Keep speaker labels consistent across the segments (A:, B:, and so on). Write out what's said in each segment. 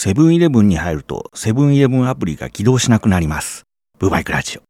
A: セブンイレブンに入るとセブンイレブンアプリが起動しなくなります。ブーバイクラジオ。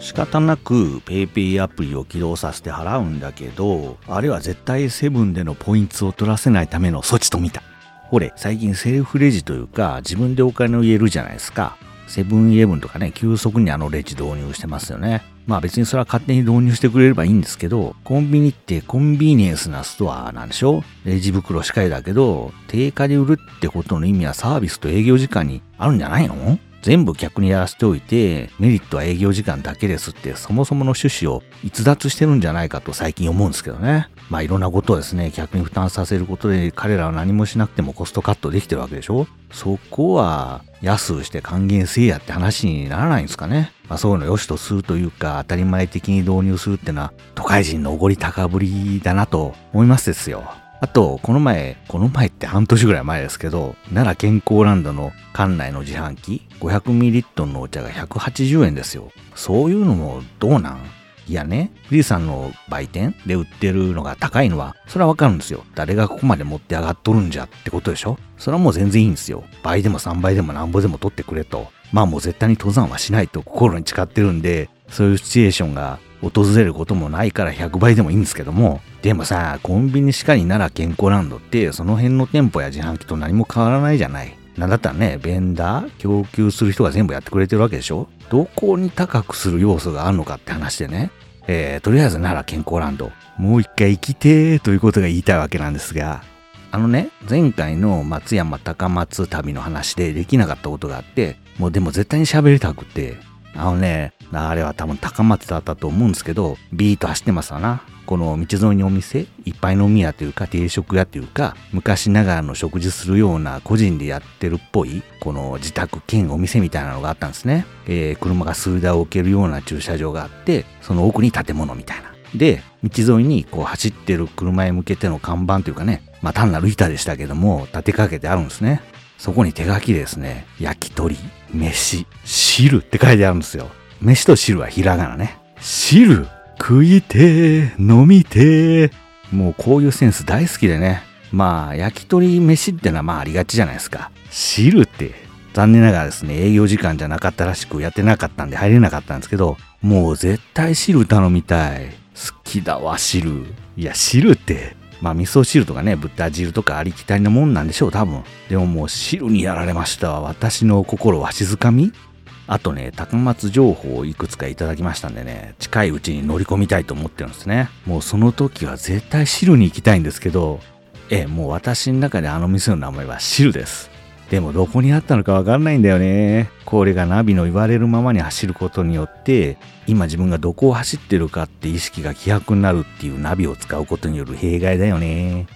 A: 仕方なく PayPay アプリを起動させて払うんだけど、あれは絶対セブンでのポイントを取らせないための措置と見た。ほれ、最近セルフレジというか自分でお金を入れるじゃないですか。セブンイレブンとかね、急速にあのレジ導入してますよね。まあ別にそれは勝手に導入してくれればいいんですけど、コンビニってコンビニエンスなストアなんでしょ？レジ袋しかりだけど、定価で売るってことの意味はサービスと営業時間にあるんじゃないの？全部客にやらせておいて、メリットは営業時間だけですって、そもそもの趣旨を逸脱してるんじゃないかと最近思うんですけどね。まあいろんなことをですね、客に負担させることで彼らは何もしなくてもコストカットできてるわけでしょそこは安くして還元せえやって話にならないんですかね。まあそういうの良しとするというか当たり前的に導入するってのは都会人のおごり高ぶりだなと思いますですよ。あと、この前、この前って半年ぐらい前ですけど、奈良健康ランドの館内の自販機、500ml のお茶が180円ですよ。そういうのもどうなん？いやね、富士山の売店で売ってるのが高いのは、それはわかるんですよ。誰がここまで持って上がっとるんじゃってことでしょそれはもう全然いいんですよ。倍でも3倍でもなんぼでも取ってくれと。まあもう絶対に登山はしないと心に誓ってるんで、そういうシチュエーションが訪れることもないから100倍でもいいんですけども、でもさ、コンビニしかりなら健康ランドって、その辺の店舗や自販機と何も変わらないじゃない。なんだったらね、ベンダー供給する人が全部やってくれてるわけでしょ？どこに高くする要素があるのかって話でね。えー、とりあえずなら健康ランド、もう一回行きてーということが言いたいわけなんですが、あのね、前回の松山高松旅の話でできなかったことがあって、もうでも絶対に喋りたくて、あのね、あれは多分高松だったと思うんですけど、ビート走ってますわな。この道沿いにお店、いっぱい飲み屋というか定食屋というか、昔ながらの食事するような個人でやってるっぽい、この自宅兼お店みたいなのがあったんですね。えー、車が数台置けるような駐車場があって、その奥に建物みたいな。で、道沿いにこう走ってる車へ向けての看板というかね、まあ単なる板でしたけども、立てかけてあるんですね。そこに手書きでですね、焼き鳥、飯、汁って書いてあるんですよ。飯と汁はひらがなね。汁食いてー、飲みて。もうこういうセンス大好きでね。まあ、焼き鳥飯ってのはまあありがちじゃないですか。汁って、残念ながらですね、営業時間じゃなかったらしくやってなかったんで入れなかったんですけど、もう絶対汁頼みたい。好きだわ、汁。いや、汁って、まあ味噌汁とかね、豚汁とかありきたりなもんなんでしょう、多分。でももう汁にやられましたわ。私の心は静かみあとね、高松情報をいくつかいただきましたんでね、近いうちに乗り込みたいと思ってるんですね。もうその時は絶対汁に行きたいんですけど、ええ、もう私の中であの店の名前は汁です。でもどこにあったのかわかんないんだよね。これがナビの言われるままに走ることによって、今自分がどこを走ってるかって意識が希薄になるっていうナビを使うことによる弊害だよね。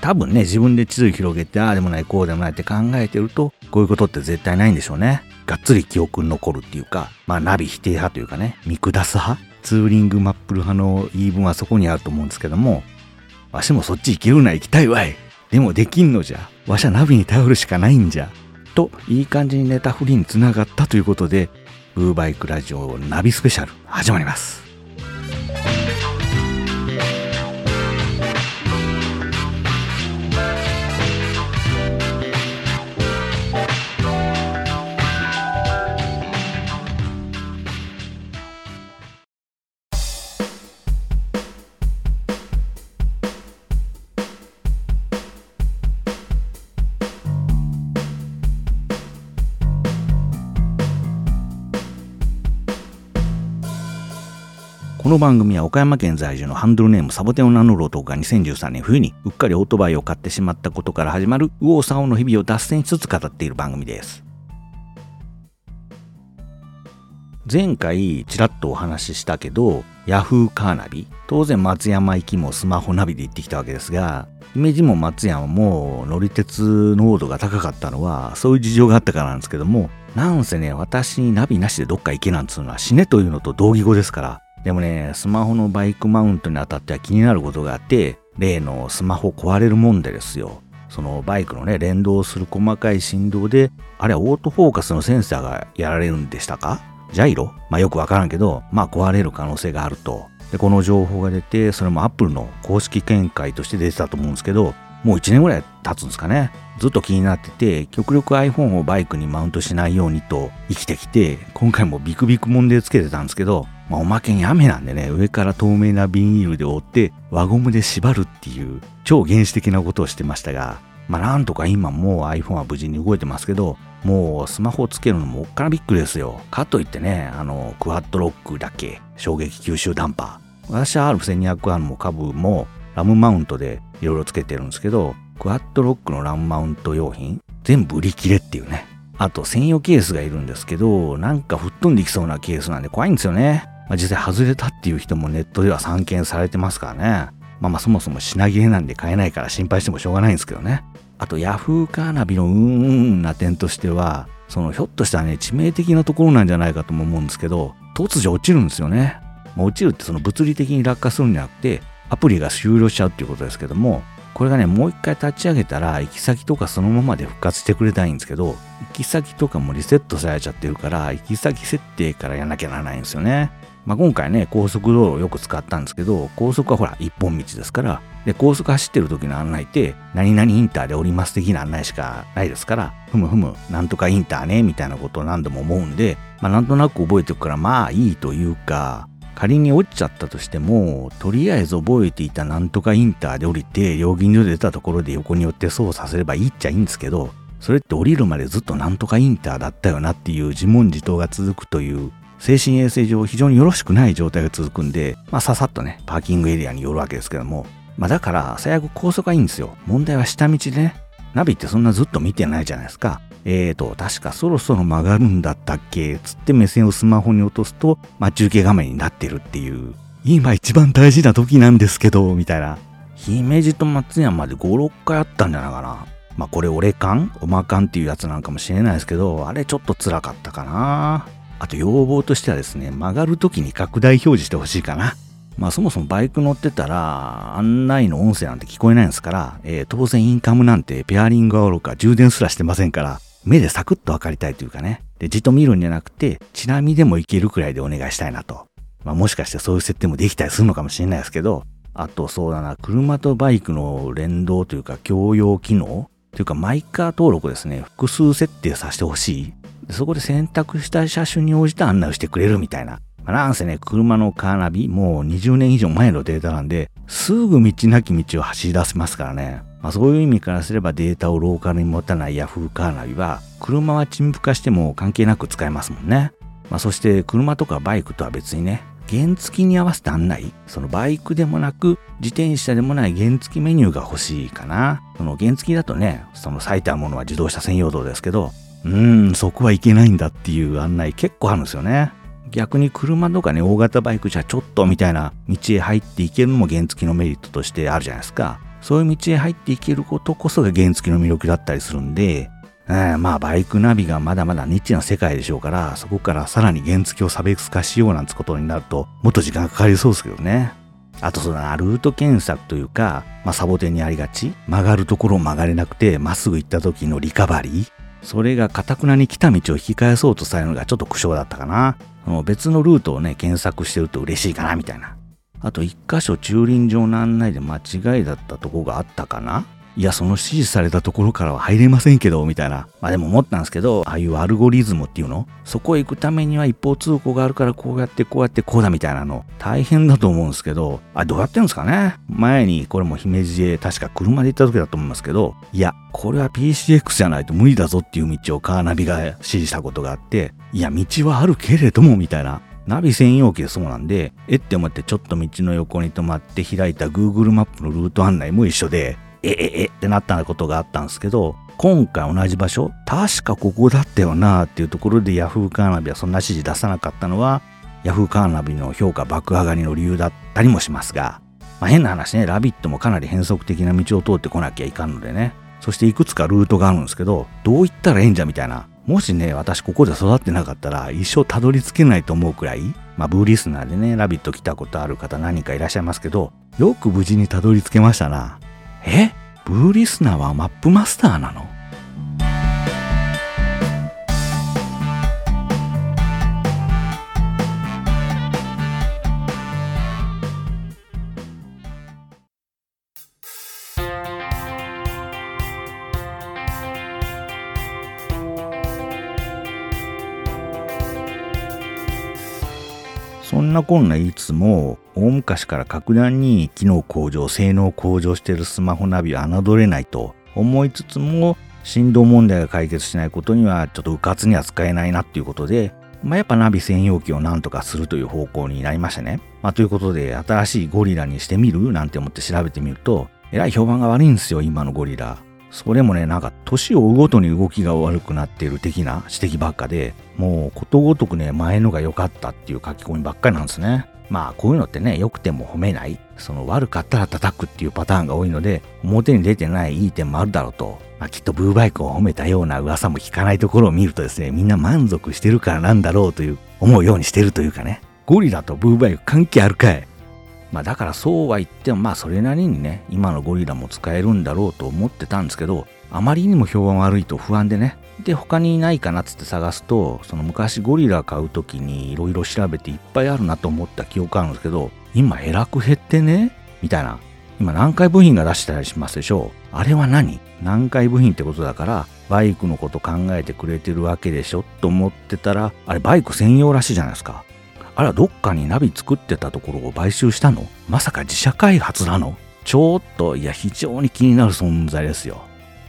A: 多分ね、自分で地図広げて、ああでもない、こうでもないって考えてると、こういうことって絶対ないんでしょうね。がっつり記憶に残るっていうか、まあナビ否定派というかね、見下す派？ツーリングマップル派の言い分はそこにあると思うんですけども、わしもそっち行けるな行きたいわい。でもできんのじゃ。わしはナビに頼るしかないんじゃ。と、いい感じにネタフリにつながったということで、ブーバイクラジオナビスペシャル始まります。この番組は岡山県在住のハンドルネームサボテンを名乗る男が2013年冬にうっかりオートバイを買ってしまったことから始まる右往左往の日々を脱線しつつ語っている番組です。前回ちらっとお話ししたけど、ヤフーカーナビ、当然松山行きもスマホナビで行ってきたわけですが、姫路も松山も乗り鉄濃度が高かったのはそういう事情があったからなんですけども、なんせね、私ナビなしでどっか行けなんつうのは死ねというのと同義語ですから、でもね、スマホのバイクマウントにあたっては気になることがあって、例のスマホ壊れるもんでですよ。そのバイクのね、連動する細かい振動で、あれはオートフォーカスのセンサーがやられるんでしたか？ジャイロ？まあよくわからんけど、まあ壊れる可能性があると。で、この情報が出て、それも Apple の公式見解として出てたと思うんですけど、もう1年ぐらい経つんですかね。ずっと気になってて、極力 iPhone をバイクにマウントしないようにと生きてきて、今回もビクビクもんでつけてたんですけど、まあ、おまけに雨なんでね、上から透明なビニールで覆って輪ゴムで縛るっていう超原始的なことをしてましたが、まあなんとか今もう iPhone は無事に動いてますけど、もうスマホをつけるのもおっからびっくりですよ。かといってね、あの、クワッドロックだけ、衝撃吸収ダンパー。私は R1200R も株もラムマウントでいろいろつけてるんですけど、クワッドロックのラムマウント用品、全部売り切れっていうね。あと専用ケースがいるんですけど、なんか吹っ飛んできそうなケースなんで怖いんですよね。まあ、実際外れたっていう人もネットでは散見されてますからね。まあまあそもそも品切れなんで買えないから心配してもしょうがないんですけどね。あとヤフーカーナビのうんうんな点としては、そのひょっとしたらね、致命的なところなんじゃないかとも思うんですけど、突如落ちるんですよね。まあ、落ちるってその物理的に落下するんじゃなくて、アプリが終了しちゃうっていうことですけども、これがね、もう一回立ち上げたら、行き先とかそのままで復活してくれたいんですけど、行き先とかもリセットされちゃってるから、行き先設定からやらなきゃならないんですよね。まあ、今回ね、高速道路をよく使ったんですけど、高速はほら、一本道ですから、で、高速走ってる時の案内って、何々インターで降ります的な案内しかないですから、ふむふむ、なんとかインターね、みたいなことを何度も思うんで、まあ、なんとなく覚えておくから、まあいいというか、仮に落ちちゃったとしても、とりあえず覚えていたなんとかインターで降りて、料金所で出たところで横に寄って操作すればいいっちゃいいんですけど、それって降りるまでずっとなんとかインターだったよなっていう自問自答が続くという、精神衛生上非常によろしくない状態が続くんで、まあささっとね、パーキングエリアに寄るわけですけども、まあだから最悪高速はいいんですよ。問題は下道でね、ナビってそんなずっと見てないじゃないですか。えーと、確かそろそろ曲がるんだったっけ？つって目線をスマホに落とすと、待ち受け画面になってるっていう、今一番大事な時なんですけど、みたいな。姫路と松山で5、6回あったんじゃないかな。まあこれ俺感おまかんっていうやつなんかもしれないですけど、あれちょっと辛かったかな。あと要望としてはですね、曲がる時に拡大表示してほしいかな。まあそもそもバイク乗ってたら案内の音声なんて聞こえないんですから、えー、当然インカムなんてペアリングはおろか充電すらしてませんから、目でサクッと分かりたいというかね。で、じっと見るんじゃなくて、ちなみでもいけるくらいでお願いしたいなと。まあもしかしてそういう設定もできたりするのかもしれないですけど、あとそうだな、車とバイクの連動というか共用機能というかマイカー登録ですね、複数設定させてほしい。そこで選択した車種に応じて案内をしてくれるみたいな。まあ、なんせね、車のカーナビ、もう20年以上前のデータなんで、すぐ道なき道を走り出せますからね。まあ、そういう意味からすればデータをローカルに持たない Yahoo カーナビは、車は陳腐化しても関係なく使えますもんね。まあ、そして車とかバイクとは別にね、原付に合わせて案内そのバイクでもなく自転車でもない原付メニューが欲しいかな。その原付だとね、その咲いたものは自動車専用道ですけど、うーん、そこはいけないんだっていう案内結構あるんですよね。逆に車とかね、大型バイクじゃちょっとみたいな道へ入っていけるのも原付のメリットとしてあるじゃないですか。そういう道へ入っていけることこそが原付の魅力だったりするんで、えー、まあバイクナビがまだまだニッチな世界でしょうから、そこからさらに原付を差別化しようなんてことになると、もっと時間かかりそうですけどね。あとそのルート検索というか、まあサボテンにありがち曲がるところを曲がれなくて、まっすぐ行った時のリカバリーそれが堅くなに来た道を引き返そうとされるのがちょっと苦笑だったかな。別のルートをね、検索してると嬉しいかな、みたいな。あと一箇所駐輪場の案内で間違いだったとこがあったかないや、その指示されたところからは入れませんけど、みたいな。まあでも思ったんですけど、ああいうアルゴリズムっていうの？そこへ行くためには一方通行があるからこうやってこうやってこうだみたいなの大変だと思うんですけど、あ、どうやってるんですかね？前にこれも姫路で確か車で行った時だと思いますけど、いや、これは PCX じゃないと無理だぞっていう道をカーナビが指示したことがあって、いや、道はあるけれども、みたいな。ナビ専用機でそうなんで、えって思ってちょっと道の横に止まって開いた Google マップのルート案内も一緒で、えええってなったことがあったんですけど、今回同じ場所、確かここだったよなっていうところで Yahoo カーナビはそんな指示出さなかったのは、Yahoo カーナビの評価爆上がりの理由だったりもしますが、まあ、変な話ね、ラビットもかなり変則的な道を通ってこなきゃいかんのでね、そしていくつかルートがあるんですけど、どう行ったらええんじゃみたいな。もしね、私ここで育ってなかったら一生たどり着けないと思うくらい、まあブーリスナーでね、ラビット来たことある方何かいらっしゃいますけど、よく無事にたどり着けましたな。え？ブーリスナーはマップマスターなの？そんなこんな言いつも、大昔から格段に機能向上、性能向上しているスマホナビは侮れないと思いつつも、振動問題が解決しないことにはちょっと迂闊には使えないなっていうことで、まあ、やっぱナビ専用機をなんとかするという方向になりましたね。まあ、ということで、新しいゴリラにしてみる？なんて思って調べてみると、えらい評判が悪いんですよ、今のゴリラ。それもね、なんか年を追うごとに動きが悪くなっている的な指摘ばっかで、もうことごとくね、前のが良かったっていう書き込みばっかりなんですね。まあこういうのってね、良くても褒めない、その悪かったら叩くっていうパターンが多いので、表に出てないいい点もあるだろうと。まあきっとブーバイクを褒めたような噂も聞かないところを見るとですね、みんな満足してるからなんだろうという思うようにしてるというかね。ゴリラとブーバイク関係あるかいまあだからそうは言ってもまあそれなりにね、今のゴリラも使えるんだろうと思ってたんですけど、あまりにも評判悪いと不安でね。で、他にないかなっつって探すと、その昔ゴリラ買う時にいろいろ調べていっぱいあるなと思った記憶あるんですけど、今えらく減ってねみたいな。今南海部品が出したりしますでしょあれは何？南海部品ってことだから、バイクのこと考えてくれてるわけでしょと思ってたら、あれバイク専用らしいじゃないですか。あら、どっかにナビ作ってたところを買収したの？まさか自社開発なの？ちょっと、いや、非常に気になる存在ですよ。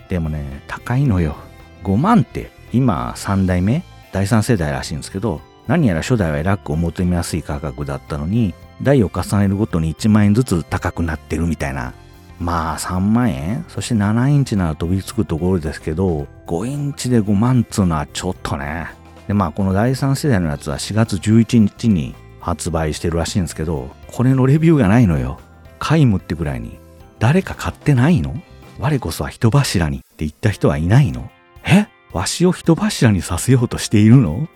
A: でもね、高いのよ。5万って、今3代目？第3世代らしいんですけど、何やら初代はえらくお求めやすい価格だったのに、代を重ねるごとに1万円ずつ高くなってるみたいな。まあ3万円？そして7インチなら飛びつくところですけど、5インチで5万っつうのはちょっとね。でまあこの第3世代のやつは4月11日に発売してるらしいんですけど、これのレビューがないのよ。皆無ってぐらいに。誰か買ってないの？我こそは人柱にって言った人はいないの？え？わしを人柱にさせようとしているの？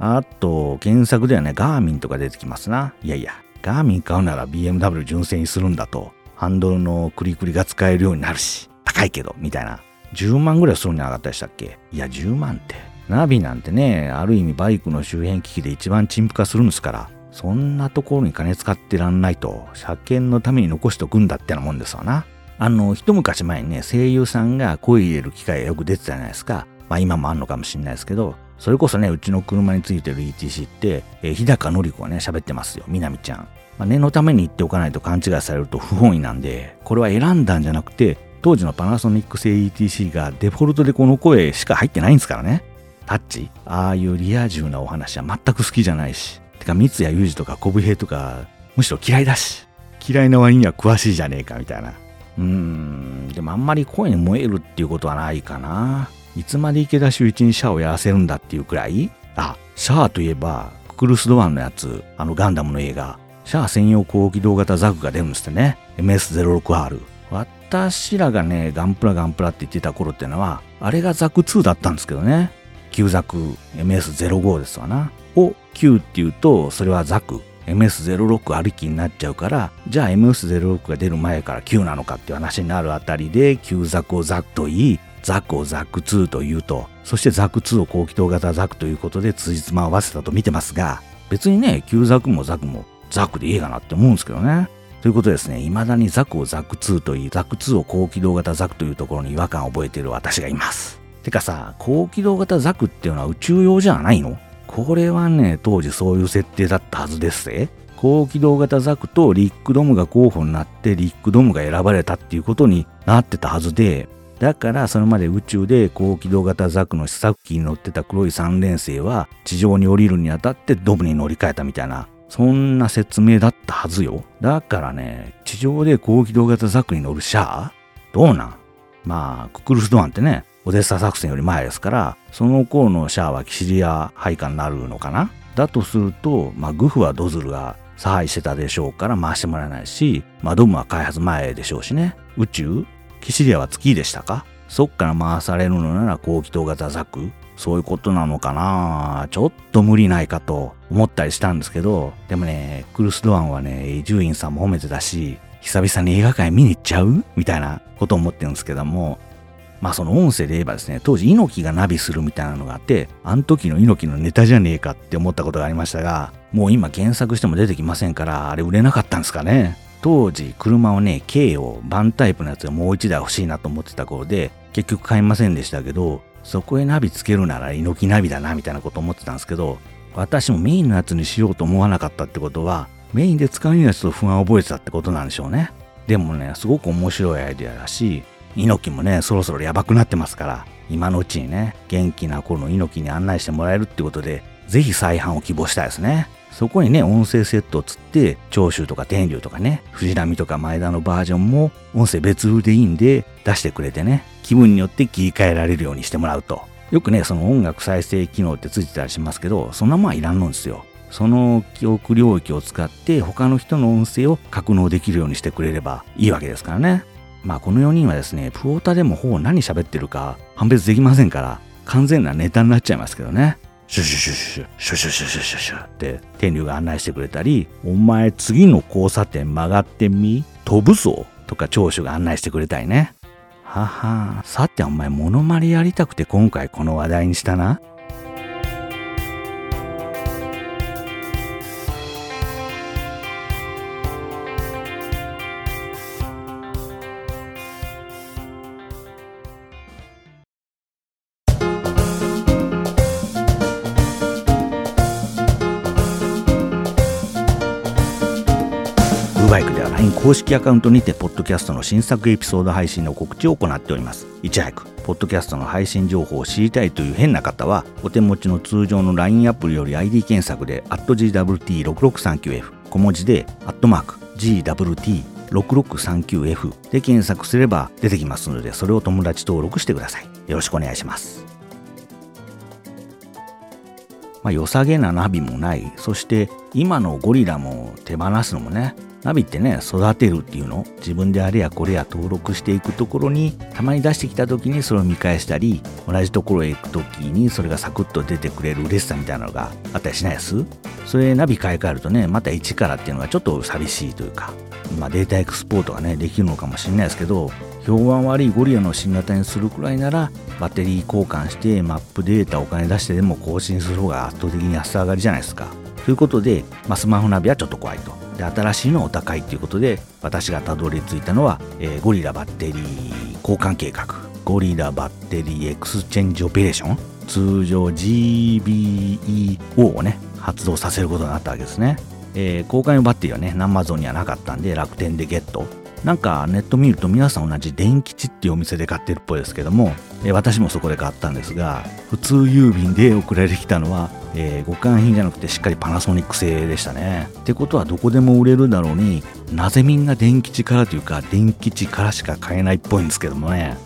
A: あと、検索ではね、ガーミンとか出てきますな。いやいや、ガーミン買うなら BMW 純正にするんだと、ハンドルのクリクリが使えるようになるし、高いけど、みたいな。10万ぐらいするんじゃなかったでしたっけ？いや、10万って。ナビなんてね、ある意味バイクの周辺機器で一番陳腐化するんですから、そんなところに金使ってらんないと、車検のために残しとくんだってなもんですわな。あの、一昔前にね、声優さんが声入れる機会がよく出てたじゃないですか。まあ今もあんのかもしんないですけど、それこそね、うちの車についてる ETC って、えー、日高のり子がね、喋ってますよ。みなみちゃん。まあ、念のために言っておかないと勘違いされると不本意なんで、これは選んだんじゃなくて、当時のパナソニック製 ETC がデフォルトでこの声しか入ってないんですからね。タッチ？ああいうリア充なお話は全く好きじゃないし。てか、三谷裕二とか小武平とか、むしろ嫌いだし。嫌いな割には詳しいじゃねえかみたいな。うーん、でもあんまり声に燃えるっていうことはないかな。いつまで池田修一にシャアをやらせるんだっていうくらい？あ、シャアといえば、ククルス・ドアンのやつ、あのガンダムの映画、シャア専用高機動型ザクが出るんですってね。MS06R。私らがね、ガンプラガンプラって言ってた頃ってのは、あれがザク2だったんですけどね。旧ザク MS05 ですわな。を旧って言うと、それはザク MS06 ありきになっちゃうから、じゃあ MS06 が出る前から9なのかっていう話になるあたりで、旧ザクをザクと言い、ザクをザク2と言うと、そしてザク2を高機動型ザクということで通じつま合わせたと見てますが、別にね、旧ザクもザクもザクでいいかなって思うんですけどね。ということですね、未だにザクをザク2と言い、ザク2を高機動型ザクというところに違和感を覚えている私がいます。てかさ、高機動型ザクっていうのは宇宙用じゃないの？これはね、当時そういう設定だったはずですぜ。高機動型ザクとリックドムが候補になってリックドムが選ばれたっていうことになってたはずで、だからそれまで宇宙で高機動型ザクの試作機に乗ってた黒い三連星は地上に降りるにあたってドムに乗り換えたみたいな、そんな説明だったはずよ。だからね、地上で高機動型ザクに乗るシャア？どうなん？まあ、ククルスドアンってね、オデッサ作戦より前ですから、その頃のシャアはキシリア配下になるのかな？だとすると、まあ、グフはドズルが差配してたでしょうから回してもらえないし、まあ、ドムは開発前でしょうしね。宇宙？キシリアは月でしたか？そっから回されるのなら高気筒型ザザク？そういうことなのかな？ちょっと無理ないかと思ったりしたんですけど、でもね、クルスドアンはね、伊集院さんも褒めてたし、久々に映画館見に行っちゃう？みたいなこと思ってるんですけども、まあその音声で言えばですね、当時猪木がナビするみたいなのがあって、あの時の猪木のネタじゃねえかって思ったことがありましたが、もう今検索しても出てきませんから、あれ売れなかったんですかね。当時車をね、K をバンタイプのやつがもう一台欲しいなと思ってた頃で、結局買いませんでしたけど、そこへナビつけるなら猪木ナビだなみたいなこと思ってたんですけど、私もメインのやつにしようと思わなかったってことは、メインで使うにはちょっと不安を覚えてたってことなんでしょうね。でもね、すごく面白いアイデアだし、猪木もね、そろそろやばくなってますから、今のうちにね、元気な頃の猪木に案内してもらえるってことで、ぜひ再販を希望したいですね。そこにね、音声セットをつって、長州とか天竜とかね、藤波とか前田のバージョンも音声別売でいいんで出してくれてね、気分によって切り替えられるようにしてもらうと。よくね、その音楽再生機能ってついてたりしますけど、そんなもんはいらんのんですよ。その記憶領域を使って他の人の音声を格納できるようにしてくれればいいわけですからね。まあこの4人はですね、プオータでもほぼ何喋ってるか判別できませんから、完全なネタになっちゃいますけどね。シュシュシュシュ、シュシュシュシュシュシュって天竜が案内してくれたり、お前次の交差点曲がってみ、飛ぶぞとか長州が案内してくれたりね。ははさてお前モノマネやりたくて今回この話題にしたな。公式アカウントにて、ポッドキャストの新作エピソード配信の告知を行っております。いち早く、ポッドキャストの配信情報を知りたいという変な方は、お手持ちの通常の LINE アプリより ID 検索で、GWT6639F、小文字で、アットマーク、GWT 6639F で検索すれば出てきますので、それを友達登録してください。よろしくお願いします。まあ、良さげなナビもない、そして今のゴリラも手放すのもね、ナビってね、育てるっていうの？自分であれやこれや登録していくところに、たまに出してきた時にそれを見返したり、同じところへ行く時にそれがサクッと出てくれる嬉しさみたいなのがあったりしないです？それナビ買い替えるとね、また一からっていうのがちょっと寂しいというか、まあデータエクスポートがね、できるのかもしれないですけど、評判悪いゴリラの新型にするくらいなら、バッテリー交換してマップデータお金出してでも更新する方が圧倒的に安上がりじゃないですか。ということで、まあ、スマホナビはちょっと怖いと。で新しいのお高いっていうことで私がたどり着いたのは、えー、ゴリラバッテリー交換計画。ゴリラ battery exchange operation。通称 GBEO をね発動させることになったわけですね、えー、交換用バッテリーはねナンバーゾンにはなかったんで楽天でゲット。なんかネット見ると皆さん同じ電吉っていうお店で買ってるっぽいですけども、私もそこで買ったんですが普通郵便で送られてきたのは、えー、互換品じゃなくてしっかりパナソニック製でしたね。ってことはどこでも売れるだろうになぜみんな電吉からというか電吉からしか買えないっぽいんですけどもね。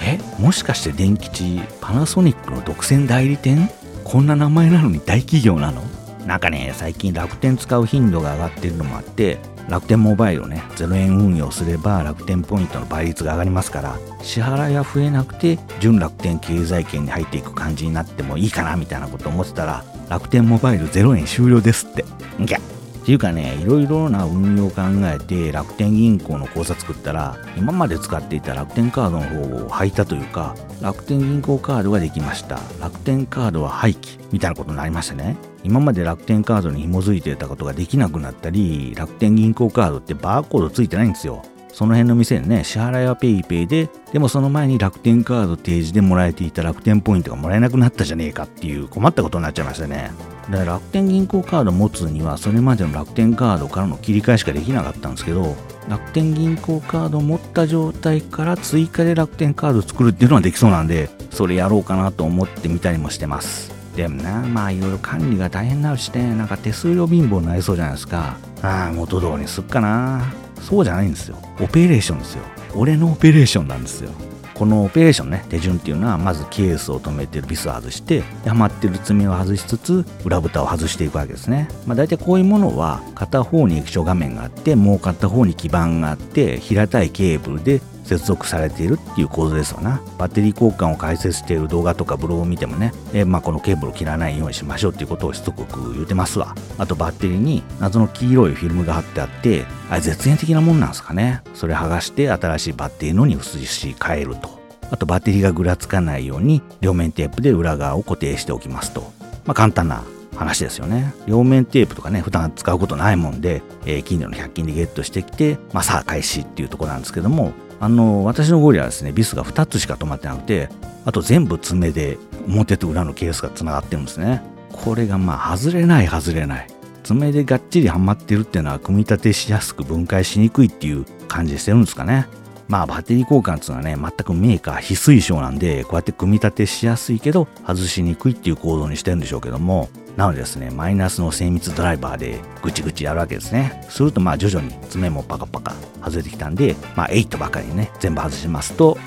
A: えもしかして電吉パナソニックの独占代理店？こんな名前なのに大企業なの？なんかね最近楽天使う頻度が上がってるのもあって楽天モバイルをね、0円運用すれば楽天ポイントの倍率が上がりますから、支払いは増えなくて、純楽天経済圏に入っていく感じになってもいいかなみたいなこと思ってたら、楽天モバイル0円終了ですって。ギャッっていうかね、いろいろな運用を考えて楽天銀行の口座作ったら、今まで使っていた楽天カードの方を廃いたというか、楽天銀行カードができました。楽天カードは廃棄みたいなことになりましたね。今まで楽天カードに紐づいてたことができなくなったり、楽天銀行カードってバーコードついてないんですよ。その辺の店でね、支払いは PayPay で、でもその前に楽天カード提示でもらえていた楽天ポイントがもらえなくなったじゃねえかっていう困ったことになっちゃいましたね。だから楽天銀行カード持つには、それまでの楽天カードからの切り替えしかできなかったんですけど、楽天銀行カード持った状態から追加で楽天カード作るっていうのはできそうなんで、それやろうかなと思ってみたりもしてます。でもな、まあいろいろ管理が大変になるしね、なんか手数料貧乏になりそうじゃないですか。ああ、元通りにすっかな。そうじゃないんですよ。オペレーションですよ。俺のオペレーションなんですよ。このオペレーションね、手順っていうのは、まずケースを止めてるビスを外して、はまってる爪を外しつつ、裏蓋を外していくわけですね。まあ大体こういうものは、片方に液晶画面があって、もう片方に基板があって、平たいケーブルで接続されているっていう構造ですわな。バッテリー交換を解説している動画とかブログを見てもね、え、まあこのケーブルを切らないようにしましょうっていうことをしつこく言うてますわ。あとバッテリーに謎の黄色いフィルムが貼ってあって、あれ絶縁的なもんなんですかね。それ剥がして新しいバッテリーのに薄し替えると。あとバッテリーがぐらつかないように両面テープで裏側を固定しておきますと。まあ簡単な話ですよね。両面テープとかね、普段使うことないもんで、えー、近所の100均でゲットしてきて、まあさあ開始っていうとこなんですけども、あの、私のゴリラはですね、ビスが2つしか止まってなくて、あと全部爪で表と裏のケースが繋がってるんですね。これがまあ外れない外れない。爪でがっちりはまってるっていうのは組み立てしやすく分解しにくいっていう感じしてるんですかね。まあバッテリー交換っていうのはね全くメーカー非推奨なんでこうやって組み立てしやすいけど外しにくいっていう構造にしてるんでしょうけども。なのでですねマイナスの精密ドライバーでぐちぐちやるわけですね。するとまあ徐々に爪もパカパカ外れてきたんでまあ8ばかりね全部外しますと。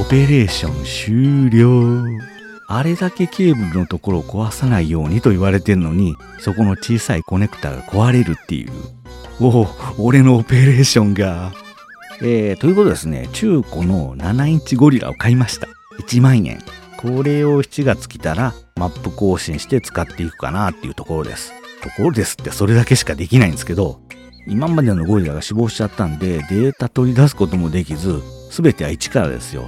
A: オペレーション終了。あれだけケーブルのところを壊さないようにと言われてるのにそこの小さいコネクタが壊れるっていう。おお俺のオペレーションが。えー、ということですね中古の7インチゴリラを買いました1万円これを7月来たらマップ更新して使っていくかなっていうところですところですってそれだけしかできないんですけど今までのゴリラが死亡しちゃったんでデータ取り出すこともできず全ては一からですよ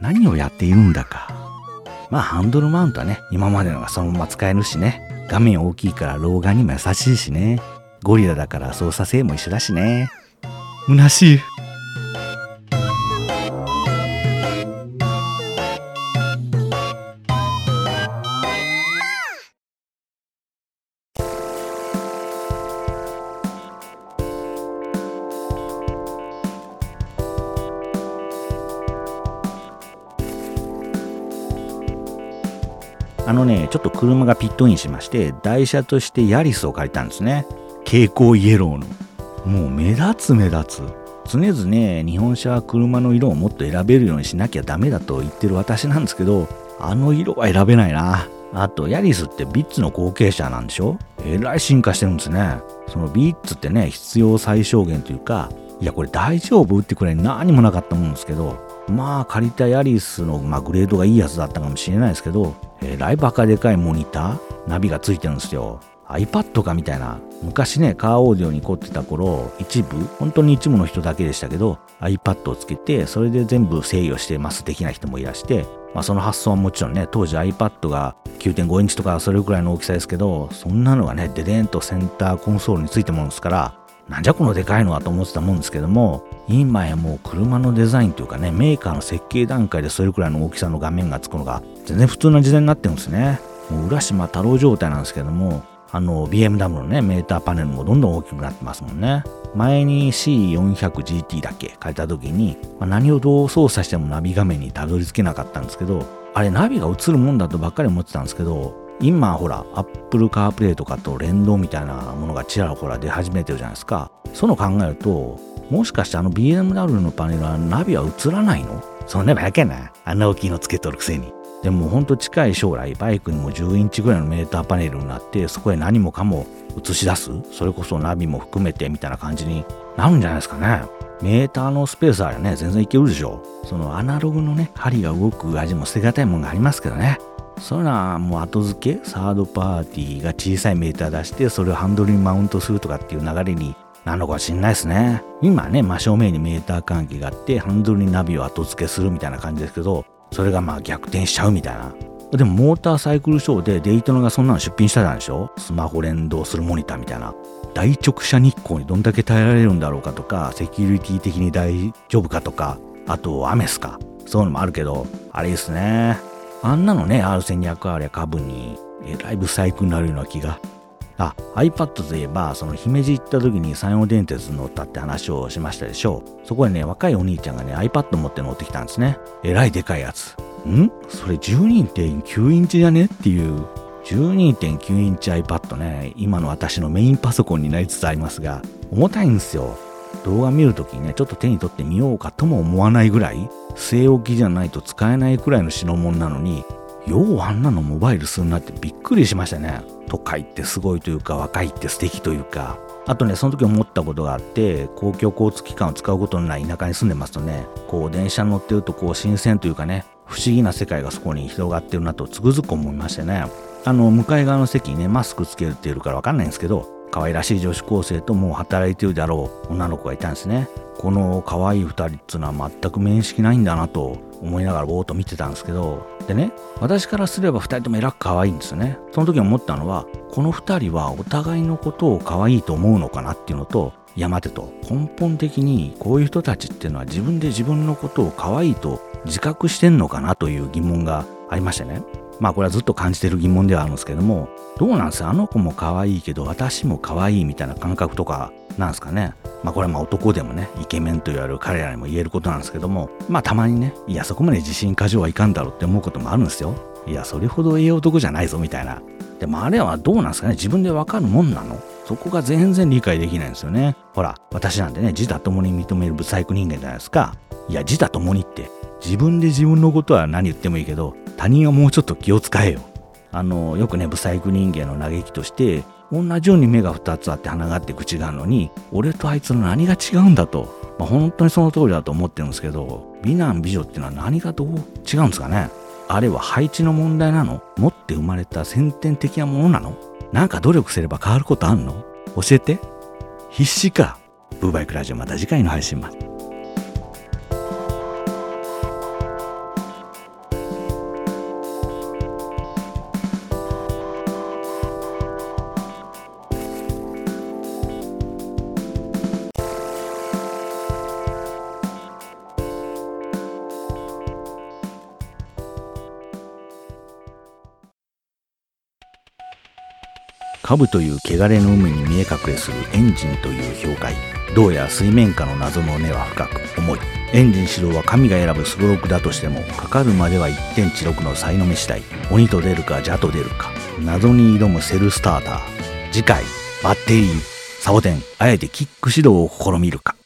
A: 何をやっているんだか。まあハンドルマウントはね、今までのがそのまま使えるしね。画面大きいから老眼にも優しいしね。ゴリラだから操作性も一緒だしね。虚しい。ょっと車がピットインしまして、台車としてヤリスを借りたんですね。蛍光イエローの。もう目立つ目立つ。常々ね、日本車は車の色をもっと選べるようにしなきゃダメだと言ってる私なんですけど、あの色は選べないな。あと、ヤリスってビッツの後継者なんでしょ？えらい進化してるんですね。そのビッツってね、必要最小限というか、いや、これ大丈夫？ってくらい何もなかったもんですけど、まあ借りたヤリスの、まあ、グレードがいいやつだったかもしれないですけど、えー、ライバカでかいモニターナビがついてるんですよ。iPad かみたいな。昔ねカーオーディオに凝ってた頃一部本当に一部の人だけでしたけど iPad をつけてそれで全部制御してますできない人もいらしてまあその発想はもちろんね当時 iPad が9.5インチとかそれぐらいの大きさですけどそんなのがねデデンとセンターコンソールについたものですからなんじゃこのでかいのはと思ってたもんですけども今やもう車のデザインというかねメーカーの設計段階でそれくらいの大きさの画面がつくのが全然普通な時代になってるんですね。もう浦島太郎状態なんですけどもあの BMW のねメーターパネルもどんどん大きくなってますもんね。前に C400GT だけ変えた時に、まあ、何をどう操作してもナビ画面にたどり着けなかったんですけどあれナビが映るもんだとばっかり思ってたんですけど今ほら Apple CarPlay とかと連動みたいなものがちらほら出始めてるじゃないですか。その考えるともしかしてあの BMW のパネルはナビは映らないの？そんなわけない。あんな大きいのつけとるくせに。でもほんと近い将来バイクにも10インチぐらいのメーターパネルになってそこへ何もかも映し出す？それこそナビも含めてみたいな感じになるんじゃないですかね。メーターのスペースあれね全然いけるでしょそのアナログのね針が動く味も捨てがたいもんがありますけどね。そういうのはもう後付け？サードパーティーが小さいメーター出してそれをハンドルにマウントするとかっていう流れになるのかもしんないですね。今ね真正面にメーター関係があってハンドルにナビを後付けするみたいな感じですけどそれがまあ逆転しちゃうみたいな。でもモーターサイクルショーでデイトナがそんなの出品したじゃないでしょ？スマホ連動するモニターみたいな。大直射日光にどんだけ耐えられるんだろうかとかセキュリティ的に大丈夫かとかあとアメスか。そういうのもあるけどあれですね。あんなのね、R1200R や株に、えらいブサイクになるような気が。あ、iPad といえば、その姫路行った時に山陽電鉄乗ったって話をしましたでしょう。そこでね、若いお兄ちゃんがね、iPad 持って乗ってきたんですね。えらいでかいやつ。ん？それ12.9インチじゃね？っていう。12.9インチ iPad ね、今の私のメインパソコンになりつつありますが、重たいんですよ。動画見るときにね、ちょっと手に取ってみようかとも思わないぐらい、据え置きじゃないと使えないくらいの代物なのに、ようあんなのモバイルするなってびっくりしましたね。都会ってすごいというか、若いって素敵というか、あとね、その時思ったことがあって、公共交通機関を使うことのない田舎に住んでますとね、こう電車に乗ってるとこう新鮮というかね、不思議な世界がそこに広がってるなとつくづく思いましてね。あの、向かい側の席にね、マスクつけて言うからわかんないんですけど、可愛らしい女子高生ともう働いてるだろう女の子がいたんですね。この可愛い2人っつうのは全く面識ないんだなと思いながらぼーっと見てたんですけど。でね私からすれば2人ともえらく可愛いんですよね。その時思ったのはこの2人はお互いのことを可愛いと思うのかなっていうのといや待てと根本的にこういう人たちっていうのは自分で自分のことを可愛いと自覚してんのかなという疑問がありましてね。まあこれはずっと感じてる疑問ではあるんですけどもどうなんすあの子も可愛いけど私も可愛いみたいな感覚とかなんすかね？まあこれはまあ男でもねイケメンと言われる彼らにも言えることなんですけどもまあたまにねいやそこまで自信過剰はいかんだろうって思うこともあるんですよ。いやそれほどええ男じゃないぞみたいな。でもあれはどうなんすかね？自分でわかるもんなの？そこが全然理解できないんですよね。ほら私なんてね自他共に認めるブサイク人間じゃないですか。いや自他共にって自分で自分のことは何言ってもいいけど他人はもうちょっと気を使えよ。あのよくねブサイク人間の嘆きとして同じように目が2つあって鼻があって口があるのに俺とあいつの何が違うんだと、まあ、本当にその通りだと思ってるんですけど美男美女っていうのは何がどう違うんですかね。あれは配置の問題なの？持って生まれた先天的なものなの？なんか努力すれば変わることあんの？教えて。必死か。ブーバイクラジオまた次回の配信まで。カブという汚れの海に見え隠れするエンジンという氷海どうやら水面下の謎の根は深く重い。エンジン指導は神が選ぶスブロクだとしてもかかるまでは1.16の才の目次第。鬼と出るか邪と出るか。謎に挑むセルスターター。次回バッテリー。サボテンあえてキック指導を試みるか。